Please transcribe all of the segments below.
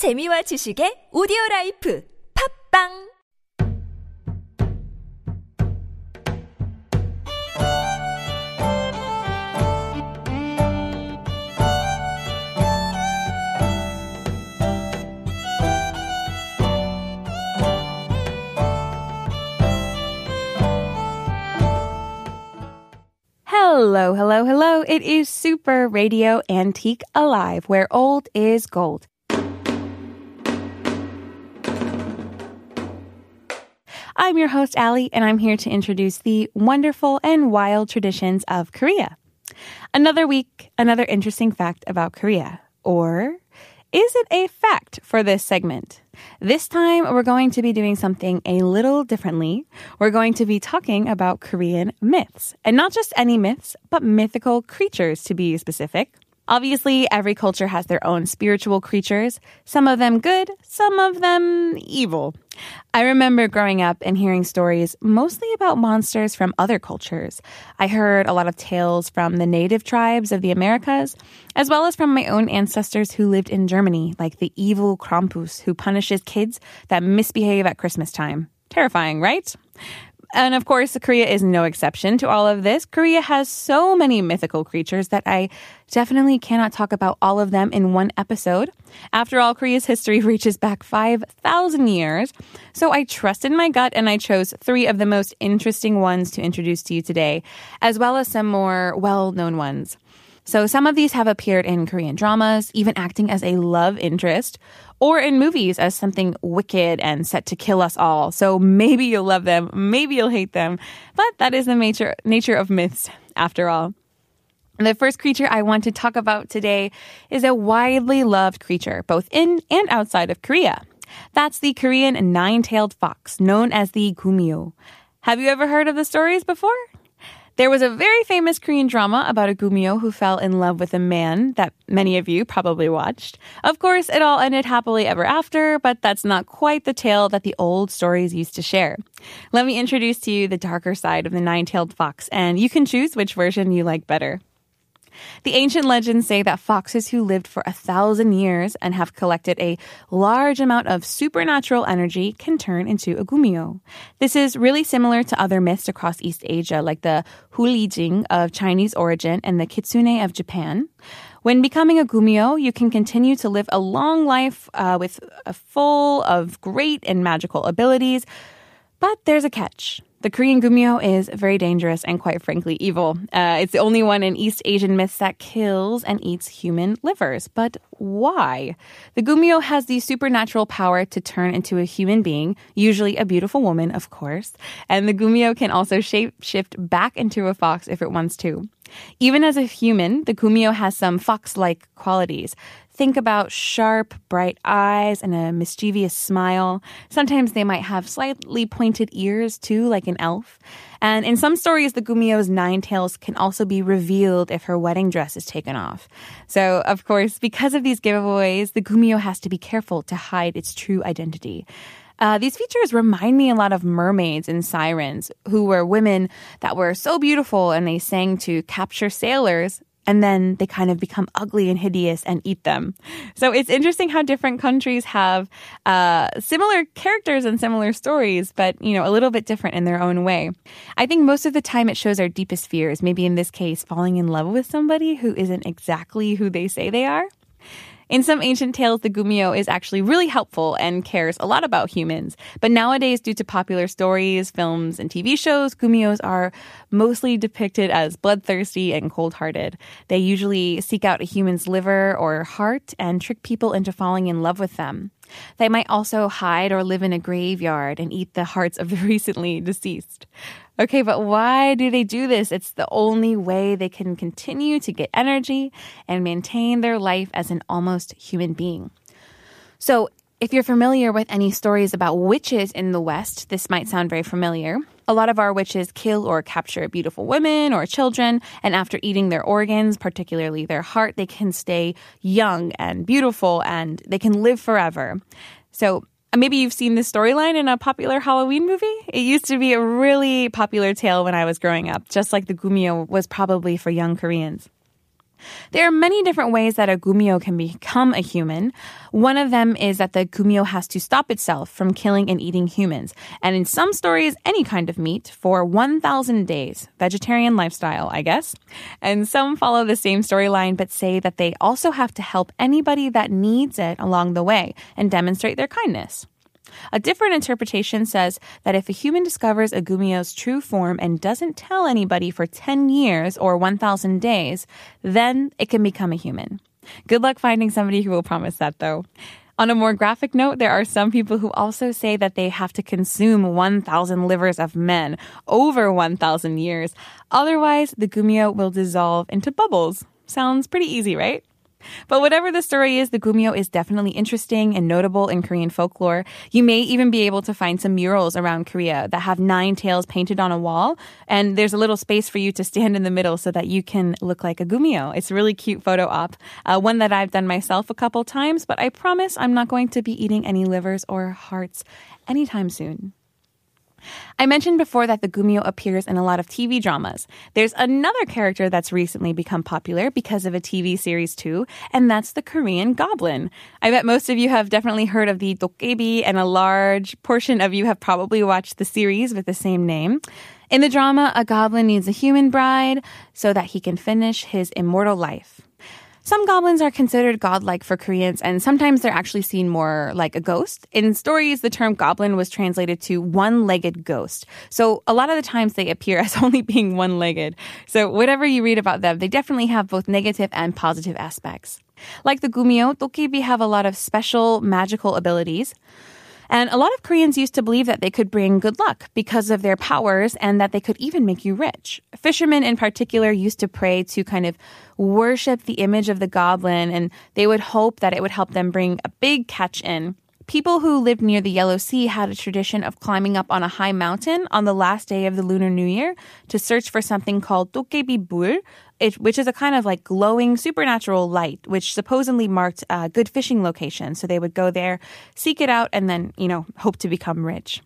재미와 지식의 오디오 라이프 팝빵 Hello, hello, hello. It is Super Radio Antique Alive, where old is gold. I'm your host, Ali, and I'm here to introduce the wonderful and wild traditions of Korea. Another week, another interesting fact about Korea. Or is it a fact for this segment? This time, we're going to be doing something a little differently. We're going to be talking about Korean myths. And not just any myths, but mythical creatures to be specific. Obviously, every culture has their own spiritual creatures, some of them good, some of them evil. I remember growing up and hearing stories mostly about monsters from other cultures. I heard a lot of tales from the native tribes of the Americas, as well as from my own ancestors who lived in Germany, like the evil Krampus who punishes kids that misbehave at Christmas time. Terrifying, right? And of course, Korea is no exception to all of this. Korea has so many mythical creatures that I definitely cannot talk about all of them in one episode. After all, Korea's history reaches back 5,000 years. So I trusted my gut and I chose three of the most interesting ones to introduce to you today, as well as some more well known ones. So some of these have appeared in Korean dramas, even acting as a love interest, or in movies as something wicked and set to kill us all. So maybe you'll love them, maybe you'll hate them, but that is the nature nature of myths after all. The first creature I want to talk about today is a widely loved creature, both in and outside of Korea. That's the Korean nine-tailed fox, known as the gumyo. Have you ever heard of the stories before? There was a very famous Korean drama about a gumyo who fell in love with a man that many of you probably watched. Of course, it all ended happily ever after, but that's not quite the tale that the old stories used to share. Let me introduce to you the darker side of the nine-tailed fox, and you can choose which version you like better. The ancient legends say that foxes who lived for a thousand years and have collected a large amount of supernatural energy can turn into a gumyo. This is really similar to other myths across East Asia, like the Hulijing of Chinese origin and the Kitsune of Japan. When becoming a gumyo, you can continue to live a long life uh, with a full of great and magical abilities, but there's a catch. The Korean gumyo is very dangerous and quite frankly evil. Uh, it's the only one in East Asian myths that kills and eats human livers. But why? The gumyo has the supernatural power to turn into a human being, usually a beautiful woman, of course. And the gumyo can also shape shift back into a fox if it wants to. Even as a human, the gumyo has some fox-like qualities. Think about sharp, bright eyes and a mischievous smile. Sometimes they might have slightly pointed ears too, like an elf. And in some stories, the gumyo's nine tails can also be revealed if her wedding dress is taken off. So, of course, because of these giveaways, the gumyo has to be careful to hide its true identity. Uh, these features remind me a lot of mermaids and sirens, who were women that were so beautiful and they sang to capture sailors. And then they kind of become ugly and hideous and eat them. So it's interesting how different countries have uh, similar characters and similar stories, but you know a little bit different in their own way. I think most of the time it shows our deepest fears. Maybe in this case, falling in love with somebody who isn't exactly who they say they are. In some ancient tales, the gumyo is actually really helpful and cares a lot about humans. But nowadays, due to popular stories, films, and TV shows, gumyos are mostly depicted as bloodthirsty and cold-hearted. They usually seek out a human's liver or heart and trick people into falling in love with them. They might also hide or live in a graveyard and eat the hearts of the recently deceased. Okay, but why do they do this? It's the only way they can continue to get energy and maintain their life as an almost human being. So, if you're familiar with any stories about witches in the West, this might sound very familiar. A lot of our witches kill or capture beautiful women or children, and after eating their organs, particularly their heart, they can stay young and beautiful and they can live forever. So, uh, maybe you've seen this storyline in a popular Halloween movie. It used to be a really popular tale when I was growing up, just like the gumyo was probably for young Koreans. There are many different ways that a gumio can become a human. One of them is that the gumio has to stop itself from killing and eating humans, and in some stories, any kind of meat, for 1,000 days. Vegetarian lifestyle, I guess. And some follow the same storyline but say that they also have to help anybody that needs it along the way and demonstrate their kindness. A different interpretation says that if a human discovers a gumio's true form and doesn't tell anybody for 10 years or 1,000 days, then it can become a human. Good luck finding somebody who will promise that, though. On a more graphic note, there are some people who also say that they have to consume 1,000 livers of men over 1,000 years. Otherwise, the gumio will dissolve into bubbles. Sounds pretty easy, right? But whatever the story is, the gumio is definitely interesting and notable in Korean folklore. You may even be able to find some murals around Korea that have nine tails painted on a wall, and there's a little space for you to stand in the middle so that you can look like a gumio. It's a really cute photo op, uh, one that I've done myself a couple times, but I promise I'm not going to be eating any livers or hearts anytime soon. I mentioned before that the Gumio appears in a lot of TV dramas. There's another character that's recently become popular because of a TV series too, and that's the Korean goblin. I bet most of you have definitely heard of the Dokkaebi, and a large portion of you have probably watched the series with the same name. In the drama, a goblin needs a human bride so that he can finish his immortal life. Some goblins are considered godlike for Koreans, and sometimes they're actually seen more like a ghost. In stories, the term goblin was translated to one legged ghost. So a lot of the times they appear as only being one legged. So whatever you read about them, they definitely have both negative and positive aspects. Like the Gumio, Dokkaebi have a lot of special magical abilities. And a lot of Koreans used to believe that they could bring good luck because of their powers and that they could even make you rich. Fishermen in particular used to pray to kind of worship the image of the goblin and they would hope that it would help them bring a big catch in. People who lived near the Yellow Sea had a tradition of climbing up on a high mountain on the last day of the Lunar New Year to search for something called Dokkaebi Bul, which is a kind of like glowing supernatural light, which supposedly marked a good fishing location. So they would go there, seek it out, and then, you know, hope to become rich.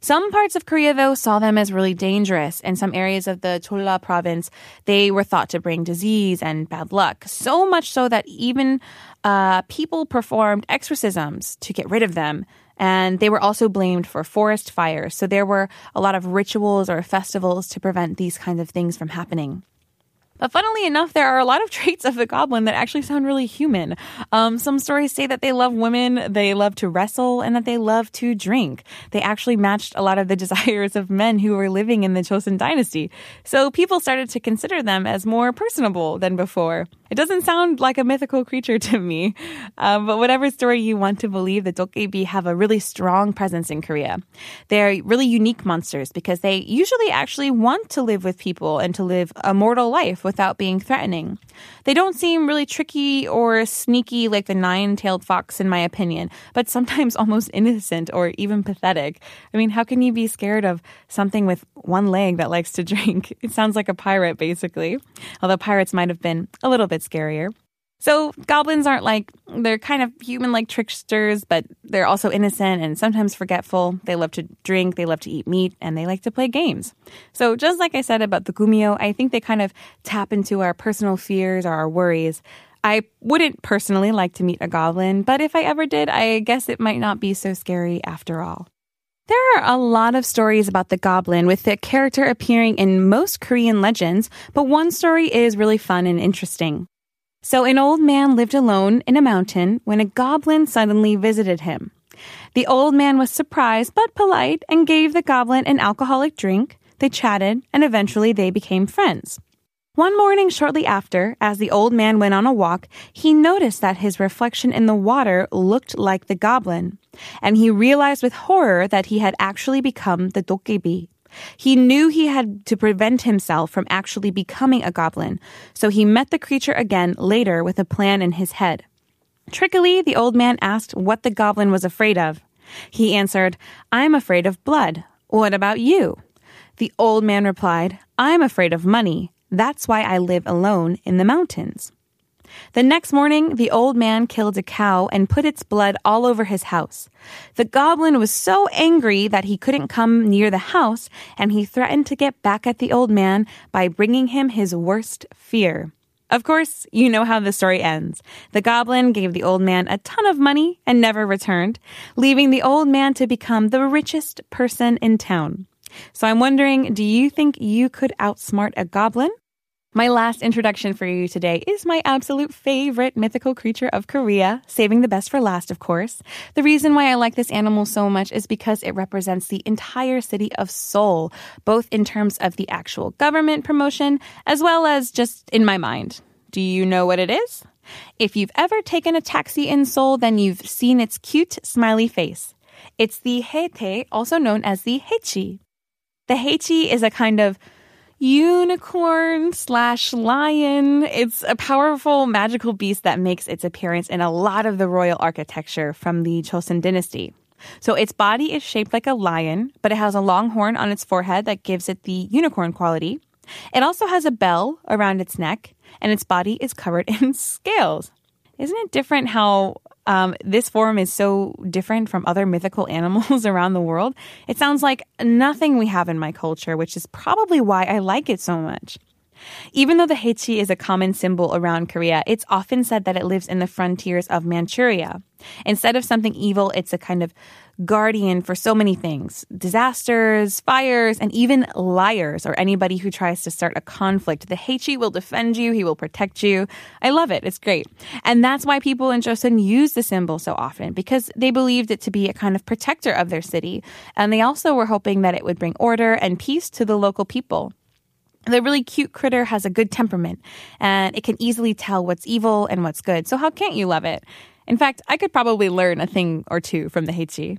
Some parts of Korea, though, saw them as really dangerous. In some areas of the Cholla province, they were thought to bring disease and bad luck. So much so that even uh, people performed exorcisms to get rid of them. And they were also blamed for forest fires. So there were a lot of rituals or festivals to prevent these kinds of things from happening. But funnily enough, there are a lot of traits of the goblin that actually sound really human. Um, some stories say that they love women, they love to wrestle, and that they love to drink. They actually matched a lot of the desires of men who were living in the Joseon dynasty. So people started to consider them as more personable than before. It doesn't sound like a mythical creature to me, um, but whatever story you want to believe, the Dokkaebi have a really strong presence in Korea. They're really unique monsters because they usually actually want to live with people and to live a mortal life without being threatening. They don't seem really tricky or sneaky like the nine-tailed fox, in my opinion, but sometimes almost innocent or even pathetic. I mean, how can you be scared of something with one leg that likes to drink? It sounds like a pirate, basically. Although pirates might have been a little bit scarier. So goblins aren't like they're kind of human-like tricksters, but they're also innocent and sometimes forgetful. They love to drink, they love to eat meat, and they like to play games. So just like I said about the gumio, I think they kind of tap into our personal fears or our worries. I wouldn't personally like to meet a goblin, but if I ever did, I guess it might not be so scary after all. There are a lot of stories about the goblin with the character appearing in most Korean legends, but one story is really fun and interesting. So, an old man lived alone in a mountain when a goblin suddenly visited him. The old man was surprised but polite and gave the goblin an alcoholic drink. They chatted and eventually they became friends. One morning shortly after, as the old man went on a walk, he noticed that his reflection in the water looked like the goblin. And he realized with horror that he had actually become the Dokkaebi, he knew he had to prevent himself from actually becoming a goblin, so he met the creature again later with a plan in his head. Trickily, the old man asked what the goblin was afraid of. He answered, I'm afraid of blood. What about you? The old man replied, I'm afraid of money. That's why I live alone in the mountains. The next morning, the old man killed a cow and put its blood all over his house. The goblin was so angry that he couldn't come near the house, and he threatened to get back at the old man by bringing him his worst fear. Of course, you know how the story ends. The goblin gave the old man a ton of money and never returned, leaving the old man to become the richest person in town. So I'm wondering, do you think you could outsmart a goblin? My last introduction for you today is my absolute favorite mythical creature of Korea, saving the best for last, of course. The reason why I like this animal so much is because it represents the entire city of Seoul, both in terms of the actual government promotion as well as just in my mind. Do you know what it is? If you've ever taken a taxi in Seoul, then you've seen its cute, smiley face. It's the Haetae, also known as the Haechi. The Haechi is a kind of unicorn slash lion. It's a powerful magical beast that makes its appearance in a lot of the royal architecture from the Chosun dynasty. So its body is shaped like a lion, but it has a long horn on its forehead that gives it the unicorn quality. It also has a bell around its neck, and its body is covered in scales. Isn't it different how um, this form is so different from other mythical animals around the world. It sounds like nothing we have in my culture, which is probably why I like it so much. Even though the Haechi is a common symbol around Korea, it's often said that it lives in the frontiers of Manchuria. Instead of something evil, it's a kind of guardian for so many things disasters, fires, and even liars or anybody who tries to start a conflict. The Haechi will defend you, he will protect you. I love it. It's great. And that's why people in Joseon use the symbol so often because they believed it to be a kind of protector of their city. And they also were hoping that it would bring order and peace to the local people. The really cute critter has a good temperament and it can easily tell what's evil and what's good. So how can't you love it? In fact, I could probably learn a thing or two from the Haechi.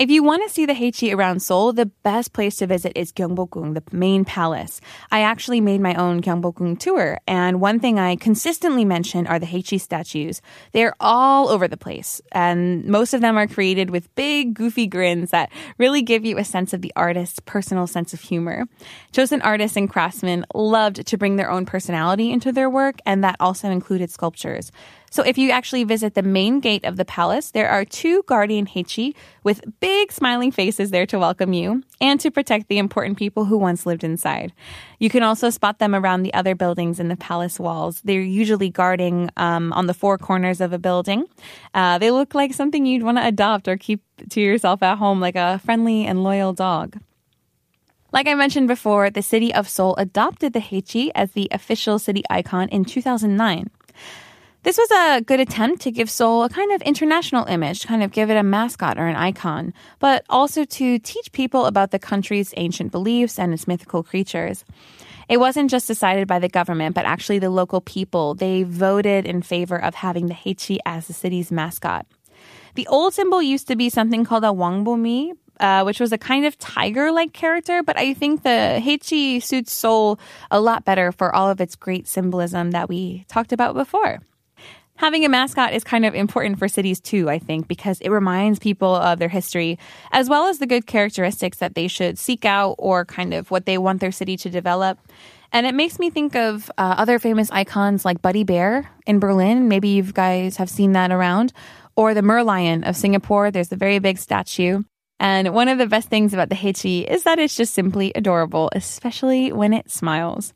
If you want to see the Haechi around Seoul, the best place to visit is Gyeongbokgung, the main palace. I actually made my own Gyeongbokgung tour, and one thing I consistently mention are the Haechi statues. They're all over the place, and most of them are created with big, goofy grins that really give you a sense of the artist's personal sense of humor. Joseon artists and craftsmen loved to bring their own personality into their work, and that also included sculptures. So if you actually visit the main gate of the palace, there are two guardian Haechi with big smiling faces there to welcome you and to protect the important people who once lived inside. You can also spot them around the other buildings in the palace walls. They're usually guarding um, on the four corners of a building. Uh, they look like something you'd want to adopt or keep to yourself at home, like a friendly and loyal dog. Like I mentioned before, the city of Seoul adopted the Haechi as the official city icon in 2009. This was a good attempt to give Seoul a kind of international image, kind of give it a mascot or an icon, but also to teach people about the country's ancient beliefs and its mythical creatures. It wasn't just decided by the government, but actually the local people. They voted in favor of having the Haechi as the city's mascot. The old symbol used to be something called a Wangbomi, uh, which was a kind of tiger-like character, but I think the Haechi suits Seoul a lot better for all of its great symbolism that we talked about before having a mascot is kind of important for cities too, I think, because it reminds people of their history as well as the good characteristics that they should seek out or kind of what they want their city to develop. And it makes me think of uh, other famous icons like Buddy Bear in Berlin. Maybe you guys have seen that around. Or the Merlion of Singapore. There's a very big statue. And one of the best things about the Haechi is that it's just simply adorable, especially when it smiles.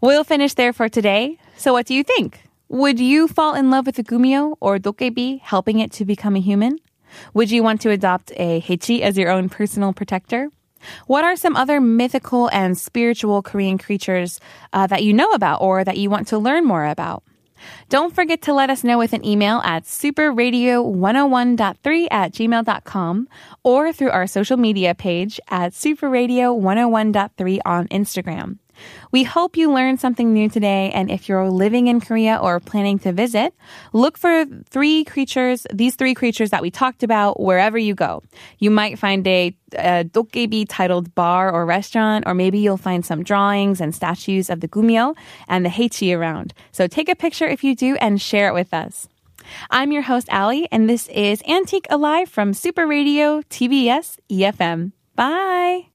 We'll finish there for today. So what do you think? Would you fall in love with a gumyo or dokkaebi, helping it to become a human? Would you want to adopt a Haechi as your own personal protector? What are some other mythical and spiritual Korean creatures uh, that you know about or that you want to learn more about? Don't forget to let us know with an email at superradio101.3 at gmail.com or through our social media page at superradio101.3 on Instagram. We hope you learned something new today. And if you're living in Korea or planning to visit, look for three creatures, these three creatures that we talked about wherever you go. You might find a, a dokkaebi titled bar or restaurant, or maybe you'll find some drawings and statues of the gumyo and the haechi around. So take a picture if you do and share it with us. I'm your host, Ali, and this is Antique Alive from Super Radio TBS EFM. Bye.